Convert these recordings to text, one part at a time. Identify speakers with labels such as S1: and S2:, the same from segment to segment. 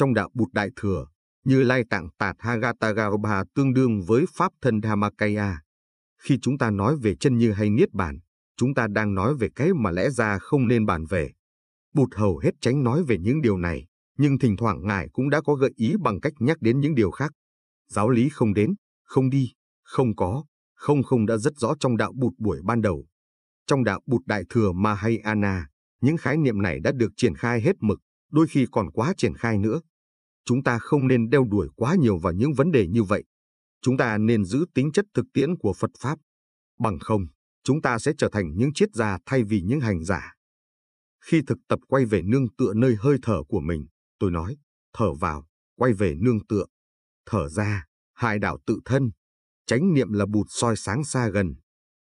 S1: Trong đạo Bụt Đại Thừa, như Lai Tạng Tạt Hagatagarbha tương đương với Pháp thân Dhammakaya. Khi chúng ta nói về chân như hay Niết Bàn, chúng ta đang nói về cái mà lẽ ra không nên bàn về. Bụt hầu hết tránh nói về những điều này, nhưng thỉnh thoảng Ngài cũng đã có gợi ý bằng cách nhắc đến những điều khác. Giáo lý không đến, không đi, không có, không không đã rất rõ trong đạo Bụt buổi ban đầu. Trong đạo Bụt Đại Thừa Mahayana, những khái niệm này đã được triển khai hết mực, đôi khi còn quá triển khai nữa. Chúng ta không nên đeo đuổi quá nhiều vào những vấn đề như vậy. Chúng ta nên giữ tính chất thực tiễn của Phật Pháp. Bằng không, chúng ta sẽ trở thành những triết gia thay vì những hành giả. Khi thực tập quay về nương tựa nơi hơi thở của mình, tôi nói, thở vào, quay về nương tựa. Thở ra, hai đạo tự thân. Chánh niệm là bụt soi sáng xa gần.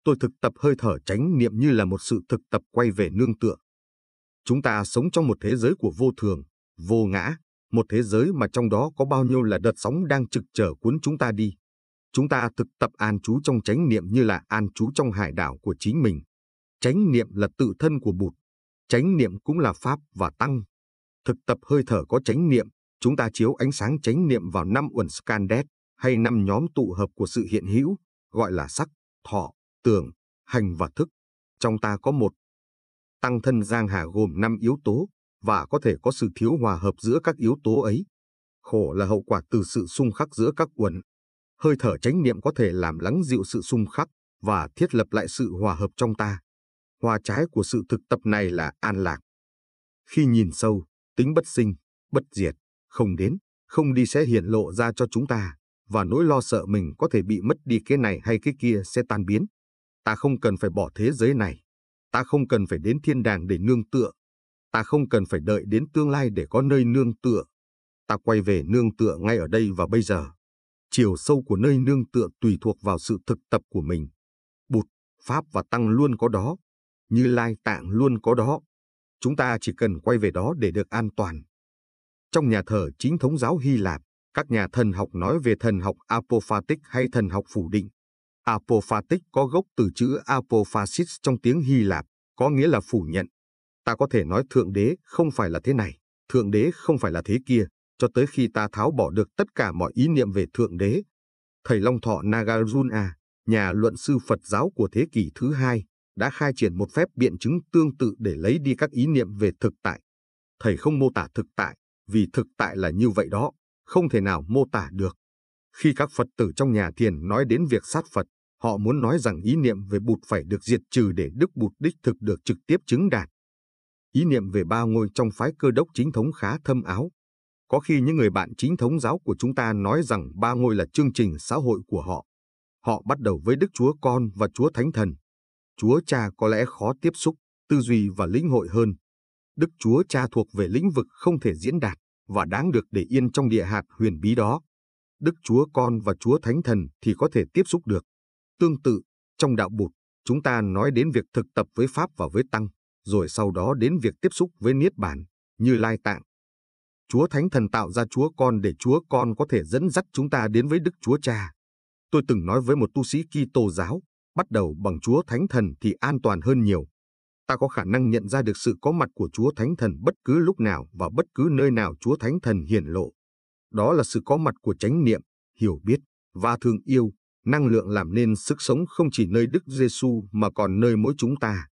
S1: Tôi thực tập hơi thở chánh niệm như là một sự thực tập quay về nương tựa. Chúng ta sống trong một thế giới của vô thường, vô ngã, một thế giới mà trong đó có bao nhiêu là đợt sóng đang trực trở cuốn chúng ta đi. Chúng ta thực tập an trú trong chánh niệm như là an trú trong hải đảo của chính mình. Chánh niệm là tự thân của Bụt. Chánh niệm cũng là Pháp và Tăng. Thực tập hơi thở có chánh niệm, chúng ta chiếu ánh sáng chánh niệm vào năm uẩn scandet hay năm nhóm tụ hợp của sự hiện hữu, gọi là sắc, thọ, tưởng, hành và thức. Trong ta có một tăng thân giang hà gồm năm yếu tố và có thể có sự thiếu hòa hợp giữa các yếu tố ấy. Khổ là hậu quả từ sự xung khắc giữa các uẩn. Hơi thở chánh niệm có thể làm lắng dịu sự xung khắc và thiết lập lại sự hòa hợp trong ta. Hòa trái của sự thực tập này là an lạc. Khi nhìn sâu, tính bất sinh, bất diệt, không đến, không đi sẽ hiện lộ ra cho chúng ta, và nỗi lo sợ mình có thể bị mất đi cái này hay cái kia sẽ tan biến. Ta không cần phải bỏ thế giới này. Ta không cần phải đến thiên đàng để nương tựa. Ta không cần phải đợi đến tương lai để có nơi nương tựa. Ta quay về nương tựa ngay ở đây và bây giờ. Chiều sâu của nơi nương tựa tùy thuộc vào sự thực tập của mình. Bụt, Pháp và Tăng luôn có đó. Như Lai Tạng luôn có đó. Chúng ta chỉ cần quay về đó để được an toàn. Trong nhà thờ chính thống giáo Hy Lạp, các nhà thần học nói về thần học apophatic hay thần học phủ định. Apophatic có gốc từ chữ apophasis trong tiếng Hy Lạp, có nghĩa là phủ nhận. Ta có thể nói Thượng Đế không phải là thế này, Thượng Đế không phải là thế kia, cho tới khi ta tháo bỏ được tất cả mọi ý niệm về Thượng Đế. Thầy Long Thọ Nagarjuna, nhà luận sư Phật giáo của thế kỷ thứ hai, đã khai triển một phép biện chứng tương tự để lấy đi các ý niệm về thực tại. Thầy không mô tả thực tại, vì thực tại là như vậy đó, không thể nào mô tả được. Khi các Phật tử trong nhà thiền nói đến việc sát Phật, họ muốn nói rằng ý niệm về Bụt phải được diệt trừ để Đức Bụt đích thực được trực tiếp chứng đạt. Ý niệm về ba ngôi trong phái cơ đốc chính thống khá thâm áo. Có khi những người bạn chính thống giáo của chúng ta nói rằng ba ngôi là chương trình xã hội của họ. Họ bắt đầu với Đức Chúa Con và Chúa Thánh Thần. Chúa Cha có lẽ khó tiếp xúc, tư duy và lĩnh hội hơn. Đức Chúa Cha thuộc về lĩnh vực không thể diễn đạt và đáng được để yên trong địa hạt huyền bí đó. Đức Chúa Con và Chúa Thánh Thần thì có thể tiếp xúc được. Tương tự, trong đạo Bụt, chúng ta nói đến việc thực tập với Pháp và với Tăng, rồi sau đó đến việc tiếp xúc với Niết Bản, như Lai Tạng. Chúa Thánh Thần tạo ra Chúa Con để Chúa Con có thể dẫn dắt chúng ta đến với Đức Chúa Cha. Tôi từng nói với một tu sĩ Kitô giáo, bắt đầu bằng Chúa Thánh Thần thì an toàn hơn nhiều. Ta có khả năng nhận ra được sự có mặt của Chúa Thánh Thần bất cứ lúc nào và bất cứ nơi nào Chúa Thánh Thần hiển lộ. Đó là sự có mặt của chánh niệm, hiểu biết và thương yêu, năng lượng làm nên sức sống không chỉ nơi Đức Giêsu mà còn nơi mỗi chúng ta.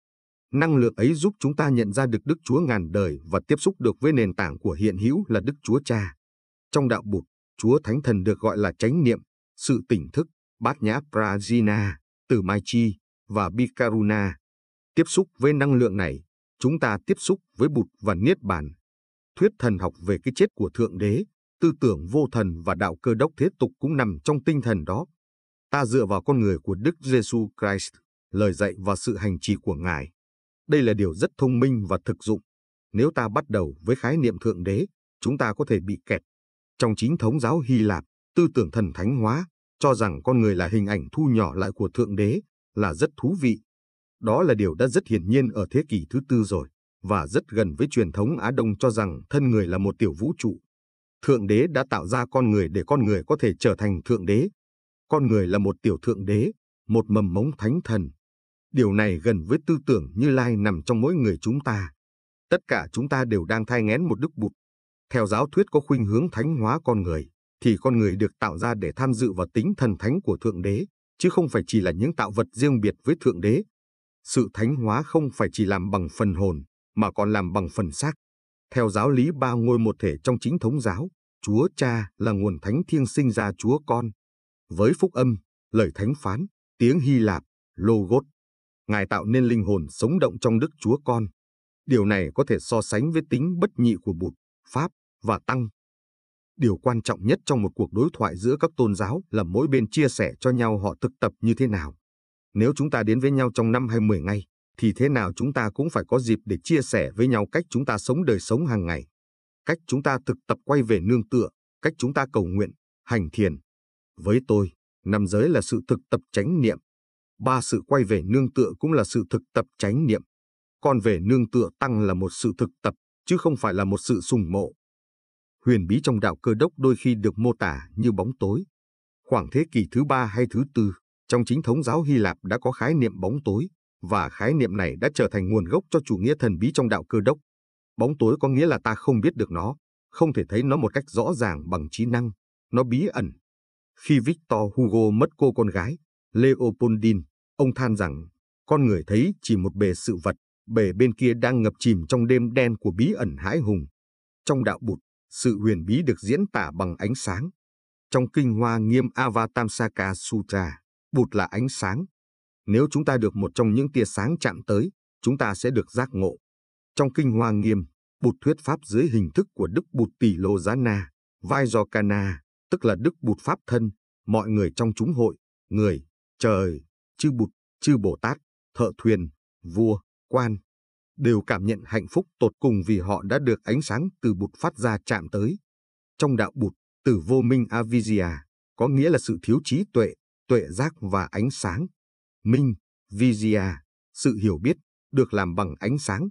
S1: Năng lượng ấy giúp chúng ta nhận ra được Đức Chúa ngàn đời và tiếp xúc được với nền tảng của hiện hữu là Đức Chúa Cha. Trong đạo Bụt, Chúa Thánh Thần được gọi là chánh niệm, sự tỉnh thức, bát nhã Prajina, từ Mai Chi và Bikaruna. Tiếp xúc với năng lượng này, chúng ta tiếp xúc với Bụt và Niết Bàn. Thuyết thần học về cái chết của Thượng Đế, tư tưởng vô thần và đạo cơ đốc thế tục cũng nằm trong tinh thần đó. Ta dựa vào con người của Đức Giêsu Christ, lời dạy và sự hành trì của Ngài. Đây là điều rất thông minh và thực dụng. Nếu ta bắt đầu với khái niệm Thượng Đế, chúng ta có thể bị kẹt. Trong chính thống giáo Hy Lạp, tư tưởng thần thánh hóa, cho rằng con người là hình ảnh thu nhỏ lại của Thượng Đế, là rất thú vị. Đó là điều đã rất hiển nhiên ở thế kỷ thứ tư rồi, và rất gần với truyền thống Á Đông cho rằng thân người là một tiểu vũ trụ. Thượng Đế đã tạo ra con người để con người có thể trở thành Thượng Đế. Con người là một tiểu Thượng Đế, một mầm mống thánh thần. Điều này gần với tư tưởng như lai nằm trong mỗi người chúng ta. Tất cả chúng ta đều đang thai ngén một đức bụt. Theo giáo thuyết có khuynh hướng thánh hóa con người, thì con người được tạo ra để tham dự vào tính thần thánh của Thượng Đế, chứ không phải chỉ là những tạo vật riêng biệt với Thượng Đế. Sự thánh hóa không phải chỉ làm bằng phần hồn, mà còn làm bằng phần xác. Theo giáo lý ba ngôi một thể trong chính thống giáo, Chúa Cha là nguồn thánh thiêng sinh ra Chúa Con. Với phúc âm, lời thánh phán, tiếng Hy Lạp, Logos, Ngài tạo nên linh hồn sống động trong Đức Chúa Con. Điều này có thể so sánh với tính bất nhị của Bụt, Pháp và Tăng. Điều quan trọng nhất trong một cuộc đối thoại giữa các tôn giáo là mỗi bên chia sẻ cho nhau họ thực tập như thế nào. Nếu chúng ta đến với nhau trong năm hay 10 ngày, thì thế nào chúng ta cũng phải có dịp để chia sẻ với nhau cách chúng ta sống đời sống hàng ngày, cách chúng ta thực tập quay về nương tựa, cách chúng ta cầu nguyện, hành thiền. Với tôi, năm giới là sự thực tập chánh niệm. Ba sự quay về nương tựa cũng là sự thực tập chánh niệm. Còn về nương tựa tăng là một sự thực tập, chứ không phải là một sự sùng mộ. Huyền bí trong đạo cơ đốc đôi khi được mô tả như bóng tối. Khoảng thế kỷ thứ ba hay thứ tư, trong chính thống giáo Hy Lạp đã có khái niệm bóng tối, và khái niệm này đã trở thành nguồn gốc cho chủ nghĩa thần bí trong đạo cơ đốc. Bóng tối có nghĩa là ta không biết được nó, không thể thấy nó một cách rõ ràng bằng trí năng, nó bí ẩn. Khi Victor Hugo mất cô con gái, Leopoldine, ông than rằng con người thấy chỉ một bề sự vật, bề bên kia đang ngập chìm trong đêm đen của bí ẩn hãi hùng. Trong đạo bụt, sự huyền bí được diễn tả bằng ánh sáng. Trong kinh hoa nghiêm Avatamsaka Sutra, bụt là ánh sáng. Nếu chúng ta được một trong những tia sáng chạm tới, chúng ta sẽ được giác ngộ. Trong kinh hoa nghiêm, bụt thuyết pháp dưới hình thức của Đức Bụt Tỷ Lô Giá Na, Vaijokana, tức là Đức Bụt Pháp Thân, mọi người trong chúng hội, người, trời, chư Bụt, chư Bồ Tát, thợ thuyền, vua, quan, đều cảm nhận hạnh phúc tột cùng vì họ đã được ánh sáng từ Bụt phát ra chạm tới. Trong đạo Bụt, từ vô minh avijja có nghĩa là sự thiếu trí tuệ, tuệ giác và ánh sáng. Minh, Vidya, sự hiểu biết, được làm bằng ánh sáng.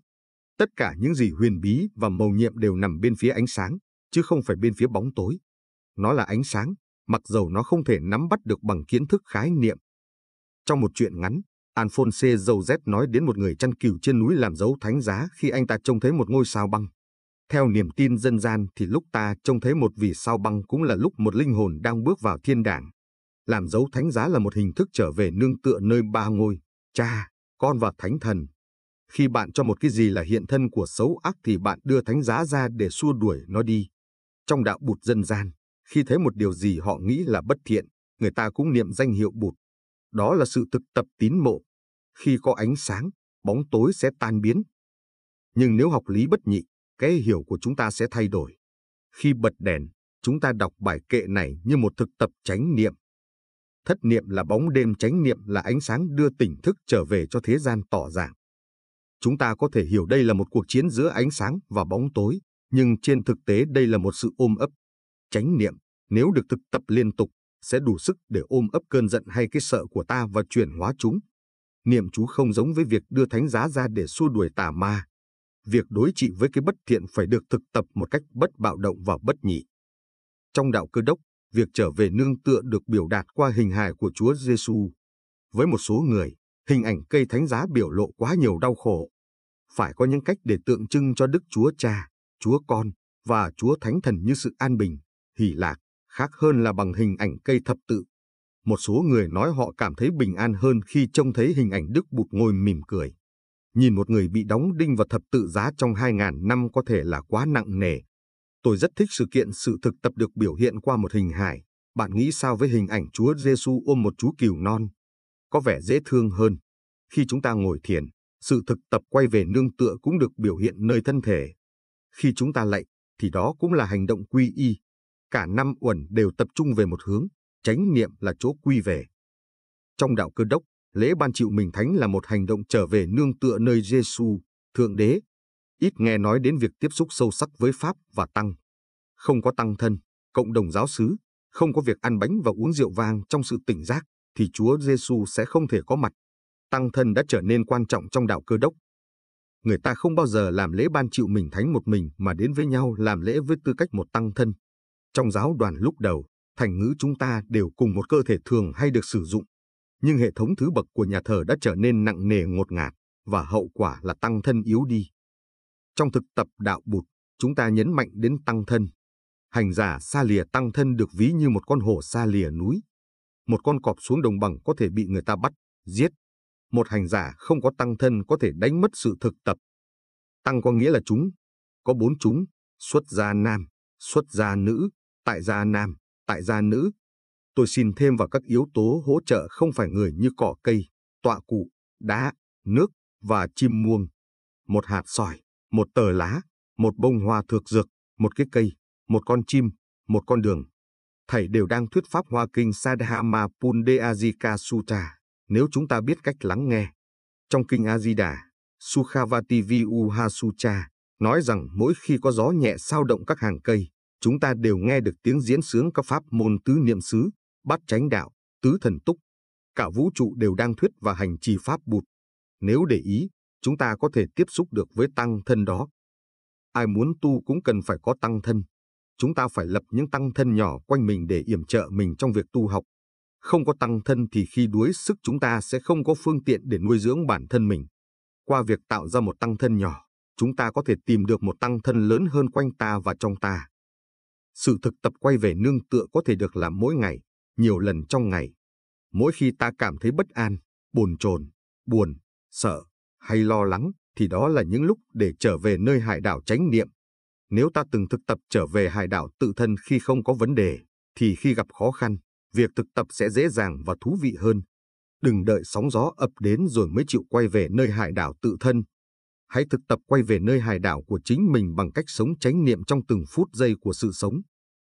S1: Tất cả những gì huyền bí và mầu nhiệm đều nằm bên phía ánh sáng, chứ không phải bên phía bóng tối. Nó là ánh sáng, mặc dầu nó không thể nắm bắt được bằng kiến thức khái niệm. Trong một chuyện ngắn, Alphonse Joseph nói đến một người chăn cừu trên núi làm dấu thánh giá khi anh ta trông thấy một ngôi sao băng. Theo niềm tin dân gian thì lúc ta trông thấy một vì sao băng cũng là lúc một linh hồn đang bước vào thiên đàng. Làm dấu thánh giá là một hình thức trở về nương tựa nơi ba ngôi, cha, con và thánh thần. Khi bạn cho một cái gì là hiện thân của xấu ác thì bạn đưa thánh giá ra để xua đuổi nó đi. Trong đạo bụt dân gian, khi thấy một điều gì họ nghĩ là bất thiện, người ta cũng niệm danh hiệu bụt. Đó là sự thực tập tín mộ. Khi có ánh sáng, bóng tối sẽ tan biến. Nhưng nếu học lý bất nhị, cái hiểu của chúng ta sẽ thay đổi. Khi bật đèn, chúng ta đọc bài kệ này như một thực tập chánh niệm. Thất niệm là bóng đêm chánh niệm là ánh sáng đưa tỉnh thức trở về cho thế gian tỏ dạng. Chúng ta có thể hiểu đây là một cuộc chiến giữa ánh sáng và bóng tối, nhưng trên thực tế đây là một sự ôm ấp. Chánh niệm, nếu được thực tập liên tục, sẽ đủ sức để ôm ấp cơn giận hay cái sợ của ta và chuyển hóa chúng. Niệm chú không giống với việc đưa thánh giá ra để xua đuổi tà ma. Việc đối trị với cái bất thiện phải được thực tập một cách bất bạo động và bất nhị. Trong đạo cơ đốc, việc trở về nương tựa được biểu đạt qua hình hài của Chúa Giêsu. Với một số người, hình ảnh cây thánh giá biểu lộ quá nhiều đau khổ. Phải có những cách để tượng trưng cho Đức Chúa Cha, Chúa Con và Chúa Thánh Thần như sự an bình, hỷ lạc, khác hơn là bằng hình ảnh cây thập tự. Một số người nói họ cảm thấy bình an hơn khi trông thấy hình ảnh Đức Bụt ngồi mỉm cười. Nhìn một người bị đóng đinh vào thập tự giá trong 2.000 năm có thể là quá nặng nề. Tôi rất thích sự kiện sự thực tập được biểu hiện qua một hình hài. Bạn nghĩ sao với hình ảnh Chúa Giêsu ôm một chú cừu non? Có vẻ dễ thương hơn. Khi chúng ta ngồi thiền, sự thực tập quay về nương tựa cũng được biểu hiện nơi thân thể. Khi chúng ta lạy, thì đó cũng là hành động quy y. Cả năm uẩn đều tập trung về một hướng, chánh niệm là chỗ quy về. Trong đạo cơ đốc, lễ ban chịu mình thánh là một hành động trở về nương tựa nơi Giêsu, Thượng Đế. Ít nghe nói đến việc tiếp xúc sâu sắc với Pháp và Tăng. Không có tăng thân, cộng đồng giáo xứ, không có việc ăn bánh và uống rượu vang trong sự tỉnh giác, thì Chúa Giêsu sẽ không thể có mặt. Tăng thân đã trở nên quan trọng trong đạo cơ đốc. Người ta không bao giờ làm lễ ban chịu mình thánh một mình mà đến với nhau làm lễ với tư cách một tăng thân. Trong giáo đoàn lúc đầu, thành ngữ chúng ta đều cùng một cơ thể thường hay được sử dụng. Nhưng hệ thống thứ bậc của nhà thờ đã trở nên nặng nề ngột ngạt, và hậu quả là tăng thân yếu đi. Trong thực tập đạo bụt, chúng ta nhấn mạnh đến tăng thân. Hành giả xa lìa tăng thân được ví như một con hổ xa lìa núi. Một con cọp xuống đồng bằng có thể bị người ta bắt, giết. Một hành giả không có tăng thân có thể đánh mất sự thực tập. Tăng có nghĩa là chúng, có bốn chúng, xuất gia nam, xuất gia nữ, tại gia nam, tại gia nữ. Tôi xin thêm vào các yếu tố hỗ trợ không phải người như cỏ cây, tọa cụ, đá, nước và chim muông. Một hạt sỏi, một tờ lá, một bông hoa thược dược, một cái cây, một con chim, một con đường. Thầy đều đang thuyết pháp Hoa Kinh Sadhama Pundeajika Sutra, nếu chúng ta biết cách lắng nghe. Trong Kinh A-di-đà, Sukhavati Viuha Sutra nói rằng mỗi khi có gió nhẹ sao động các hàng cây, chúng ta đều nghe được tiếng diễn sướng các pháp môn tứ niệm xứ, bát chánh đạo, tứ thần túc. Cả vũ trụ đều đang thuyết và hành trì pháp bụt. Nếu để ý, chúng ta có thể tiếp xúc được với tăng thân đó. Ai muốn tu cũng cần phải có tăng thân. Chúng ta phải lập những tăng thân nhỏ quanh mình để yểm trợ mình trong việc tu học. Không có tăng thân thì khi đuối sức chúng ta sẽ không có phương tiện để nuôi dưỡng bản thân mình. Qua việc tạo ra một tăng thân nhỏ, chúng ta có thể tìm được một tăng thân lớn hơn quanh ta và trong ta. Sự thực tập quay về nương tựa có thể được làm mỗi ngày, nhiều lần trong ngày. Mỗi khi ta cảm thấy bất an, bồn chồn, buồn, sợ hay lo lắng, thì đó là những lúc để trở về nơi hải đảo chánh niệm. Nếu ta từng thực tập trở về hải đảo tự thân khi không có vấn đề, thì khi gặp khó khăn, việc thực tập sẽ dễ dàng và thú vị hơn. Đừng đợi sóng gió ập đến rồi mới chịu quay về nơi hải đảo tự thân. Hãy thực tập quay về nơi hải đảo của chính mình bằng cách sống chánh niệm trong từng phút giây của sự sống.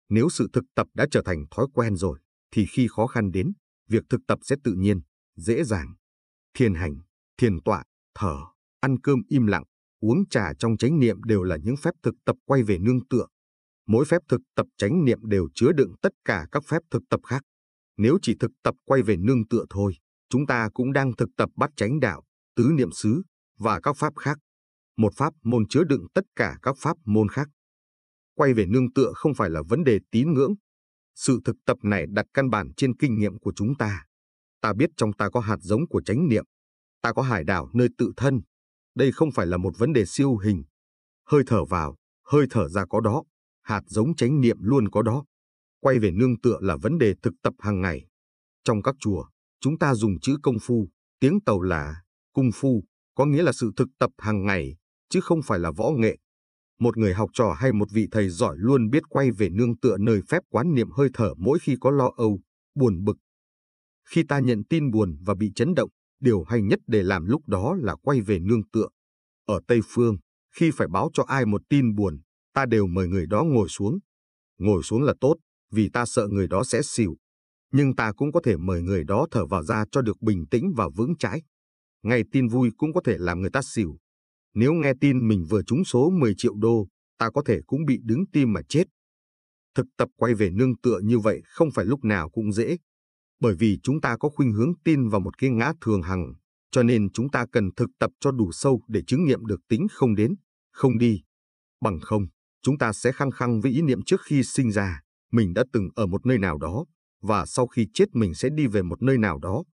S1: Nếu sự thực tập đã trở thành thói quen rồi, thì khi khó khăn đến, việc thực tập sẽ tự nhiên, dễ dàng. Thiền hành, thiền tọa, thở, ăn cơm im lặng, uống trà trong chánh niệm đều là những phép thực tập quay về nương tựa. Mỗi phép thực tập chánh niệm đều chứa đựng tất cả các phép thực tập khác. Nếu chỉ thực tập quay về nương tựa thôi, chúng ta cũng đang thực tập bắt chánh đạo, tứ niệm xứ và các pháp khác. Một pháp môn chứa đựng tất cả các pháp môn khác. Quay về nương tựa không phải là vấn đề tín ngưỡng. Sự thực tập này đặt căn bản trên kinh nghiệm của chúng ta. Ta biết trong ta có hạt giống của chánh niệm. Ta có hải đảo nơi tự thân. Đây không phải là một vấn đề siêu hình. Hơi thở vào, hơi thở ra có đó. Hạt giống chánh niệm luôn có đó. Quay về nương tựa là vấn đề thực tập hàng ngày. Trong các chùa, chúng ta dùng chữ công phu, tiếng tàu là cung phu, có nghĩa là sự thực tập hàng ngày, chứ không phải là võ nghệ. Một người học trò hay một vị thầy giỏi luôn biết quay về nương tựa nơi phép quán niệm hơi thở mỗi khi có lo âu, buồn bực. Khi ta nhận tin buồn và bị chấn động, điều hay nhất để làm lúc đó là quay về nương tựa. Ở Tây Phương, khi phải báo cho ai một tin buồn, ta đều mời người đó ngồi xuống. Ngồi xuống là tốt, vì ta sợ người đó sẽ xỉu. Nhưng ta cũng có thể mời người đó thở vào ra cho được bình tĩnh và vững chãi. Ngay tin vui cũng có thể làm người ta xỉu. Nếu nghe tin mình vừa trúng số 10 triệu đô, ta có thể cũng bị đứng tim mà chết. Thực tập quay về nương tựa như vậy không phải lúc nào cũng dễ. Bởi vì chúng ta có khuynh hướng tin vào một cái ngã thường hằng, cho nên chúng ta cần thực tập cho đủ sâu để chứng nghiệm được tính không đến, không đi. Bằng không, chúng ta sẽ khăng khăng với ý niệm trước khi sinh ra, mình đã từng ở một nơi nào đó, và sau khi chết mình sẽ đi về một nơi nào đó.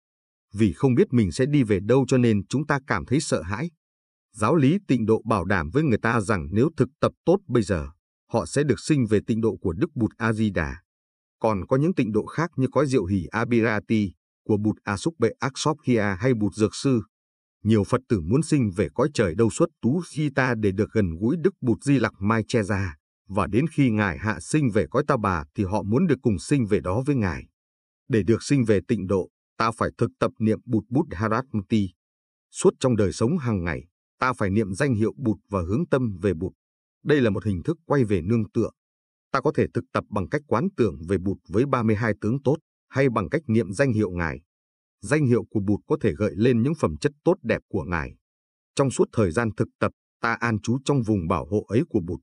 S1: Vì không biết mình sẽ đi về đâu cho nên chúng ta cảm thấy sợ hãi. Giáo lý tịnh độ bảo đảm với người ta rằng nếu thực tập tốt bây giờ, họ sẽ được sinh về tịnh độ của Đức Bụt A-di-đà. Còn có những tịnh độ khác như cõi diệu hỷ Abirati của Bụt Asukbe Aksopkhya hay Bụt Dược Sư. Nhiều Phật tử muốn sinh về cõi trời đâu xuất tú ta để được gần gũi Đức Bụt Di Lặc Mai Che Ra, và đến khi Ngài hạ sinh về cõi ta bà thì họ muốn được cùng sinh về đó với Ngài. Để được sinh về tịnh độ, ta phải thực tập niệm Bụt Bụt Haratmuti Suốt trong đời sống hàng ngày, ta phải niệm danh hiệu Bụt và hướng tâm về Bụt. Đây là một hình thức quay về nương tựa. Ta có thể thực tập bằng cách quán tưởng về Bụt với 32 tướng tốt, hay bằng cách niệm danh hiệu Ngài. Danh hiệu của Bụt có thể gợi lên những phẩm chất tốt đẹp của Ngài. Trong suốt thời gian thực tập, ta an trú trong vùng bảo hộ ấy của Bụt.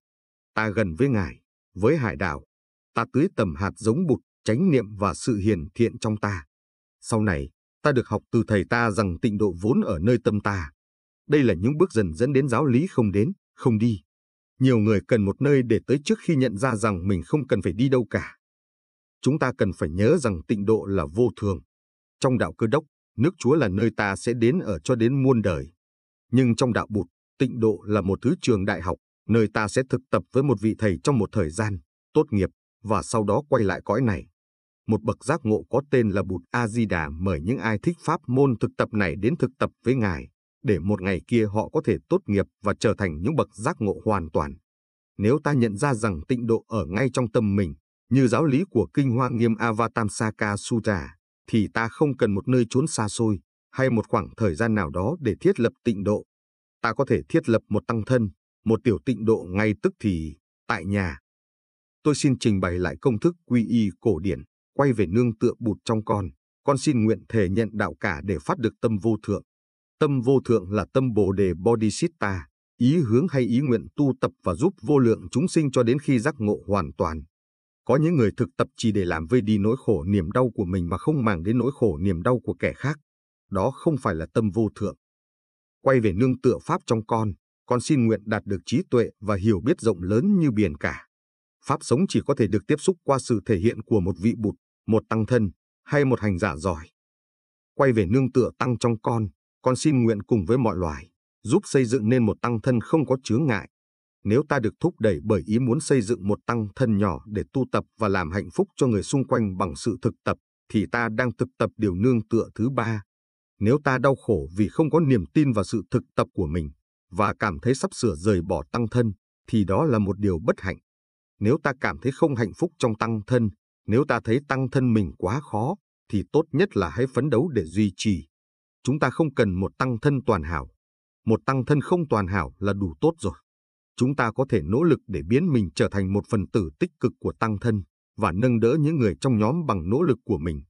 S1: Ta gần với Ngài, với hải đảo. Ta tưới tầm hạt giống Bụt, chánh niệm và sự hiền thiện trong ta. Sau này, ta được học từ thầy ta rằng tịnh độ vốn ở nơi tâm ta. Đây là những bước dần dẫn đến giáo lý không đến, không đi. Nhiều người cần một nơi để tới trước khi nhận ra rằng mình không cần phải đi đâu cả. Chúng ta cần phải nhớ rằng tịnh độ là vô thường. Trong đạo cơ đốc, nước Chúa là nơi ta sẽ đến ở cho đến muôn đời. Nhưng trong đạo bụt, tịnh độ là một thứ trường đại học, nơi ta sẽ thực tập với một vị thầy trong một thời gian, tốt nghiệp, và sau đó quay lại cõi này. Một bậc giác ngộ có tên là Bụt A-di-đà mời những ai thích pháp môn thực tập này đến thực tập với Ngài, để một ngày kia họ có thể tốt nghiệp và trở thành những bậc giác ngộ hoàn toàn. Nếu ta nhận ra rằng tịnh độ ở ngay trong tâm mình, như giáo lý của Kinh Hoa Nghiêm Avatamsaka Sutra, thì ta không cần một nơi trốn xa xôi hay một khoảng thời gian nào đó để thiết lập tịnh độ. Ta có thể thiết lập một tăng thân, một tiểu tịnh độ ngay tức thì, tại nhà. Tôi xin trình bày lại công thức quy y cổ điển, quay về nương tựa bụt trong con. Con xin nguyện thể nhận đạo cả để phát được tâm vô thượng. Tâm vô thượng là tâm bồ đề bodhisattva, ý hướng hay ý nguyện tu tập và giúp vô lượng chúng sinh cho đến khi giác ngộ hoàn toàn. Có những người thực tập chỉ để làm vơi đi nỗi khổ niềm đau của mình mà không màng đến nỗi khổ niềm đau của kẻ khác. Đó không phải là tâm vô thượng. Quay về nương tựa Pháp trong con, con xin nguyện đạt được trí tuệ và hiểu biết rộng lớn như biển cả. Pháp sống chỉ có thể được tiếp xúc qua sự thể hiện của một vị bụt, một tăng thân hay một hành giả giỏi. Quay về nương tựa tăng trong con, con xin nguyện cùng với mọi loài, giúp xây dựng nên một tăng thân không có chướng ngại. Nếu ta được thúc đẩy bởi ý muốn xây dựng một tăng thân nhỏ để tu tập và làm hạnh phúc cho người xung quanh bằng sự thực tập, thì ta đang thực tập điều nương tựa thứ ba. Nếu ta đau khổ vì không có niềm tin vào sự thực tập của mình và cảm thấy sắp sửa rời bỏ tăng thân, thì đó là một điều bất hạnh. Nếu ta cảm thấy không hạnh phúc trong tăng thân, nếu ta thấy tăng thân mình quá khó, thì tốt nhất là hãy phấn đấu để duy trì. Chúng ta không cần một tăng thân toàn hảo. Một tăng thân không toàn hảo là đủ tốt rồi. Chúng ta có thể nỗ lực để biến mình trở thành một phần tử tích cực của tăng thân và nâng đỡ những người trong nhóm bằng nỗ lực của mình.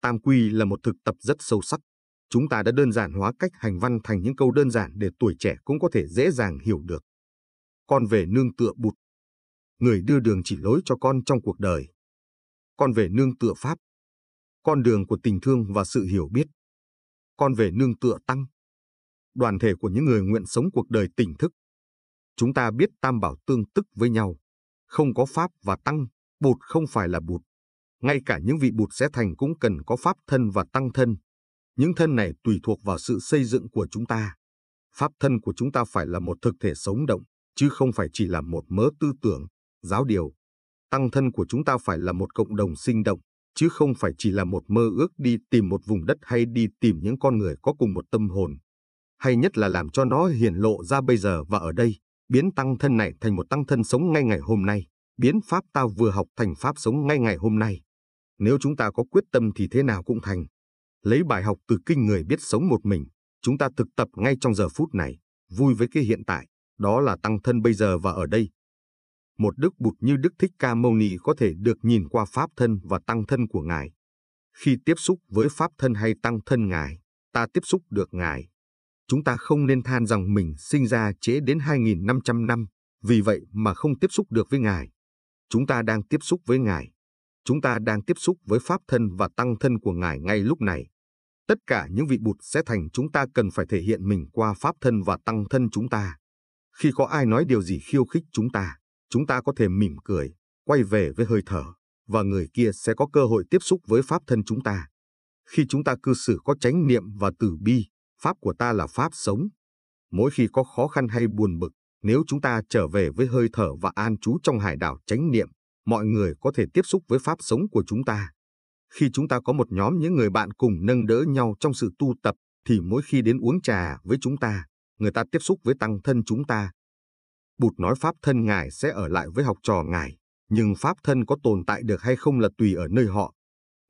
S1: Tam quy là một thực tập rất sâu sắc. Chúng ta đã đơn giản hóa cách hành văn thành những câu đơn giản để tuổi trẻ cũng có thể dễ dàng hiểu được. Con về nương tựa bụt. Người đưa đường chỉ lối cho con trong cuộc đời. Con về nương tựa Pháp. Con đường của tình thương và sự hiểu biết. Con về nương tựa Tăng. Đoàn thể của những người nguyện sống cuộc đời tỉnh thức. Chúng ta biết tam bảo tương tức với nhau. Không có Pháp và Tăng, bụt không phải là bụt. Ngay cả những vị bụt sẽ thành cũng cần có Pháp thân và Tăng thân. Những thân này tùy thuộc vào sự xây dựng của chúng ta. Pháp thân của chúng ta phải là một thực thể sống động, chứ không phải chỉ là một mớ tư tưởng, giáo điều. Tăng thân của chúng ta phải là một cộng đồng sinh động, chứ không phải chỉ là một mơ ước đi tìm một vùng đất hay đi tìm những con người có cùng một tâm hồn. Hay nhất là làm cho nó hiển lộ ra bây giờ và ở đây, biến tăng thân này thành một tăng thân sống ngay ngày hôm nay, biến pháp ta vừa học thành pháp sống ngay ngày hôm nay. Nếu chúng ta có quyết tâm thì thế nào cũng thành. Lấy bài học từ kinh người biết sống một mình, chúng ta thực tập ngay trong giờ phút này, vui với cái hiện tại, đó là tăng thân bây giờ và ở đây. Một đức bụt như Đức Thích Ca Mâu Ni có thể được nhìn qua pháp thân và tăng thân của Ngài. Khi tiếp xúc với pháp thân hay tăng thân Ngài, ta tiếp xúc được Ngài. Chúng ta không nên than rằng mình sinh ra chế đến 2.500 năm, vì vậy mà không tiếp xúc được với Ngài. Chúng ta đang tiếp xúc với Ngài. Chúng ta đang tiếp xúc với pháp thân và tăng thân của Ngài ngay lúc này. Tất cả những vị bụt sẽ thành chúng ta cần phải thể hiện mình qua pháp thân và tăng thân chúng ta. Khi có ai nói điều gì khiêu khích chúng ta, chúng ta có thể mỉm cười, quay về với hơi thở, và người kia sẽ có cơ hội tiếp xúc với pháp thân chúng ta. Khi chúng ta cư xử có chánh niệm và từ bi, pháp của ta là pháp sống. Mỗi khi có khó khăn hay buồn bực, nếu chúng ta trở về với hơi thở và an trú trong hải đảo chánh niệm, mọi người có thể tiếp xúc với pháp sống của chúng ta. Khi chúng ta có một nhóm những người bạn cùng nâng đỡ nhau trong sự tu tập, thì mỗi khi đến uống trà với chúng ta, người ta tiếp xúc với tăng thân chúng ta. Bụt nói pháp thân Ngài sẽ ở lại với học trò Ngài, nhưng pháp thân có tồn tại được hay không là tùy ở nơi họ.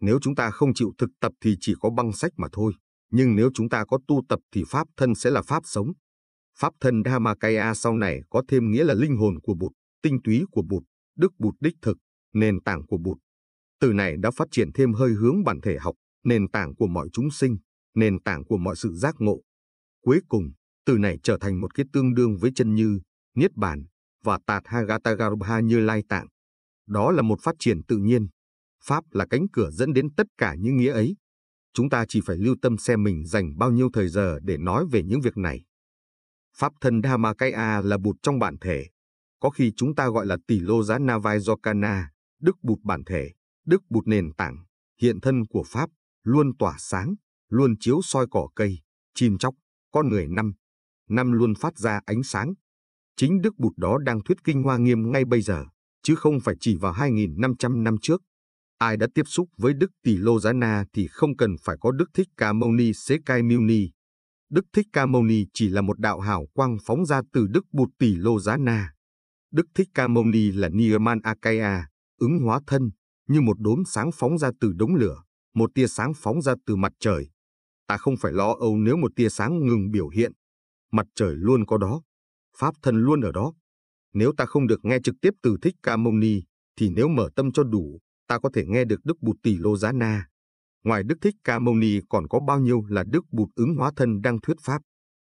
S1: Nếu chúng ta không chịu thực tập thì chỉ có băng sách mà thôi, nhưng nếu chúng ta có tu tập thì pháp thân sẽ là pháp sống. Pháp thân Dhammakaya sau này có thêm nghĩa là linh hồn của Bụt, tinh túy của Bụt, đức Bụt đích thực, nền tảng của Bụt. Từ này đã phát triển thêm hơi hướng bản thể học, nền tảng của mọi chúng sinh, nền tảng của mọi sự giác ngộ. Cuối cùng, từ này trở thành một cái tương đương với chân như, niết bàn và Tathagatagarbha như lai tạng. Đó là một phát triển tự nhiên. Pháp là cánh cửa dẫn đến tất cả những nghĩa ấy. Chúng ta chỉ phải lưu tâm xem mình dành bao nhiêu thời giờ để nói về những việc này. Pháp thân Dhammakaya là bụt trong bản thể. Có khi chúng ta gọi là tỷ lô giá Navajokana, đức bụt bản thể, đức bụt nền tảng, hiện thân của Pháp, luôn tỏa sáng, luôn chiếu soi cỏ cây, chim chóc, con người năm. Năm luôn phát ra ánh sáng. Chính Đức Bụt đó đang thuyết kinh Hoa Nghiêm ngay bây giờ, chứ không phải chỉ vào 2.500 năm trước. Ai đã tiếp xúc với Đức Tỳ Lô Giá Na thì không cần phải có Đức Thích Ca Mâu Ni Xế Cai Miu Ni. Đức Thích Ca Mâu Ni chỉ là một đạo hào quang phóng ra từ Đức Bụt Tỳ Lô Giá Na. Đức Thích Ca Mâu Ni là Nirman Akaya, ứng hóa thân, như một đốm sáng phóng ra từ đống lửa, một tia sáng phóng ra từ mặt trời. Ta không phải lo âu nếu một tia sáng ngừng biểu hiện. Mặt trời luôn có đó, Pháp thân luôn ở đó. Nếu ta không được nghe trực tiếp từ Thích Ca Mâu Ni, thì nếu mở tâm cho đủ, ta có thể nghe được Đức Bụt Tỷ Lô Giá Na. Ngoài Đức Thích Ca Mâu Ni còn có bao nhiêu là Đức Bụt ứng hóa thân đang thuyết Pháp.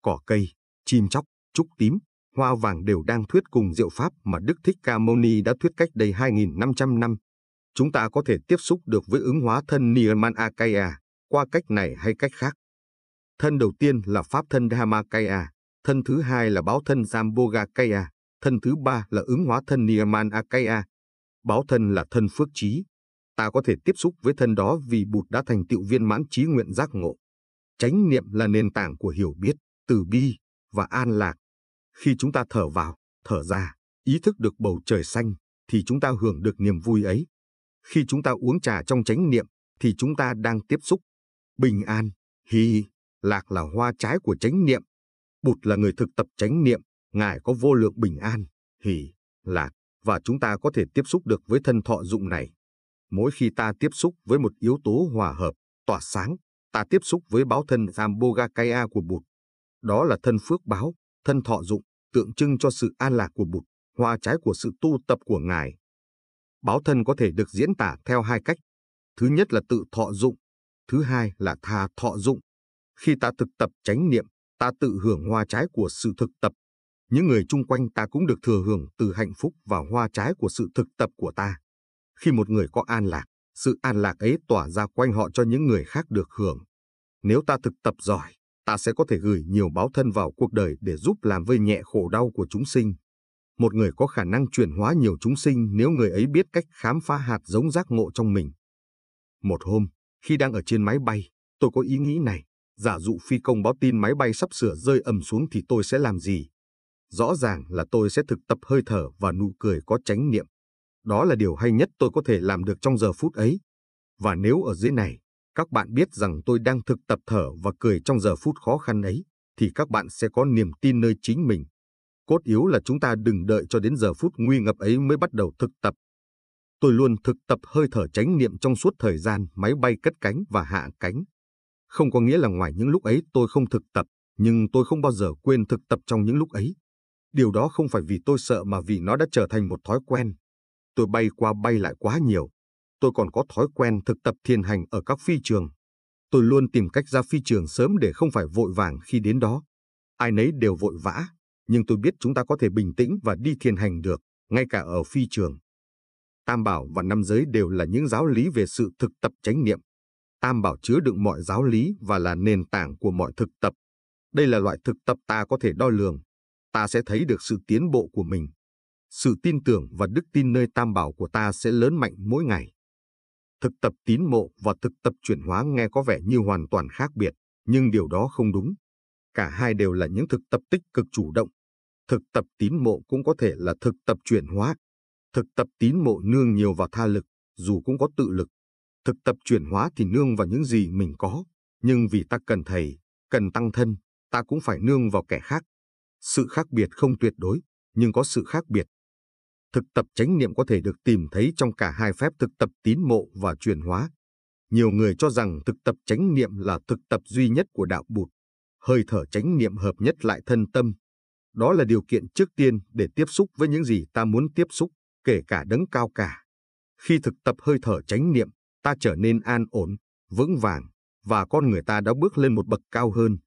S1: Cỏ cây, chim chóc, trúc tím, hoa vàng đều đang thuyết cùng diệu Pháp mà Đức Thích Ca Mâu Ni đã thuyết cách đây 2.500 năm. Chúng ta có thể tiếp xúc được với ứng hóa thân Nirman Akaya qua cách này hay cách khác. Thân đầu tiên là Pháp thân Dhammakaya, thân thứ hai là báo thân Sambhogakaya, thân thứ ba là ứng hóa thân Nirman Akaya. Báo thân là thân phước trí. Ta có thể tiếp xúc với thân đó vì Bụt đã thành tựu viên mãn trí nguyện giác ngộ. Chánh niệm là nền tảng của hiểu biết, từ bi và an lạc. Khi chúng ta thở vào, thở ra, ý thức được bầu trời xanh, thì chúng ta hưởng được niềm vui ấy. Khi chúng ta uống trà trong chánh niệm, thì chúng ta đang tiếp xúc. Bình an, hy, lạc là hoa trái của chánh niệm. Bụt là người thực tập chánh niệm, Ngài có vô lượng bình an, hỷ, lạc, và chúng ta có thể tiếp xúc được với thân thọ dụng này. Mỗi khi ta tiếp xúc với một yếu tố hòa hợp, tỏa sáng, ta tiếp xúc với báo thân Sambhogakaya của Bụt. Đó là thân phước báo, thân thọ dụng, tượng trưng cho sự an lạc của Bụt, hoa trái của sự tu tập của Ngài. Báo thân có thể được diễn tả theo hai cách. Thứ nhất là tự thọ dụng, thứ hai là tha thọ dụng. Khi ta thực tập chánh niệm, ta tự hưởng hoa trái của sự thực tập. Những người chung quanh ta cũng được thừa hưởng từ hạnh phúc và hoa trái của sự thực tập của ta. Khi một người có an lạc, sự an lạc ấy tỏa ra quanh họ cho những người khác được hưởng. Nếu ta thực tập giỏi, ta sẽ có thể gửi nhiều báo thân vào cuộc đời để giúp làm vơi nhẹ khổ đau của chúng sinh. Một người có khả năng chuyển hóa nhiều chúng sinh nếu người ấy biết cách khám phá hạt giống giác ngộ trong mình. Một hôm, khi đang ở trên máy bay, tôi có ý nghĩ này. Giả dụ phi công báo tin máy bay sắp sửa rơi ầm xuống thì tôi sẽ làm gì? Rõ ràng là tôi sẽ thực tập hơi thở và nụ cười có chánh niệm. Đó là điều hay nhất tôi có thể làm được trong giờ phút ấy. Và nếu ở dưới này, các bạn biết rằng tôi đang thực tập thở và cười trong giờ phút khó khăn ấy, thì các bạn sẽ có niềm tin nơi chính mình. Cốt yếu là chúng ta đừng đợi cho đến giờ phút nguy ngập ấy mới bắt đầu thực tập. Tôi luôn thực tập hơi thở chánh niệm trong suốt thời gian máy bay cất cánh và hạ cánh. Không có nghĩa là ngoài những lúc ấy tôi không thực tập, nhưng tôi không bao giờ quên thực tập trong những lúc ấy. Điều đó không phải vì tôi sợ mà vì nó đã trở thành một thói quen. Tôi bay qua bay lại quá nhiều. Tôi còn có thói quen thực tập thiền hành ở các phi trường. Tôi luôn tìm cách ra phi trường sớm để không phải vội vàng khi đến đó. Ai nấy đều vội vã, nhưng tôi biết chúng ta có thể bình tĩnh và đi thiền hành được, ngay cả ở phi trường. Tam bảo và năm giới đều là những giáo lý về sự thực tập chánh niệm. Tam bảo chứa đựng mọi giáo lý và là nền tảng của mọi thực tập. Đây là loại thực tập ta có thể đo lường. Ta sẽ thấy được sự tiến bộ của mình. Sự tin tưởng và đức tin nơi tam bảo của ta sẽ lớn mạnh mỗi ngày. Thực tập tín mộ và thực tập chuyển hóa nghe có vẻ như hoàn toàn khác biệt, nhưng điều đó không đúng. Cả hai đều là những thực tập tích cực chủ động. Thực tập tín mộ cũng có thể là thực tập chuyển hóa. Thực tập tín mộ nương nhiều vào tha lực, dù cũng có tự lực. Thực tập chuyển hóa thì nương vào những gì mình có, nhưng vì ta cần thầy, cần tăng thân, ta cũng phải nương vào kẻ khác. Sự khác biệt không tuyệt đối, nhưng có sự khác biệt. Thực tập chánh niệm có thể được tìm thấy trong cả hai phép thực tập tín mộ và chuyển hóa. Nhiều người cho rằng thực tập chánh niệm là thực tập duy nhất của đạo Bụt. Hơi thở chánh niệm hợp nhất lại thân tâm. Đó là điều kiện trước tiên để tiếp xúc với những gì ta muốn tiếp xúc, kể cả đấng cao cả. Khi thực tập hơi thở chánh niệm, ta trở nên an ổn, vững vàng, và con người ta đã bước lên một bậc cao hơn.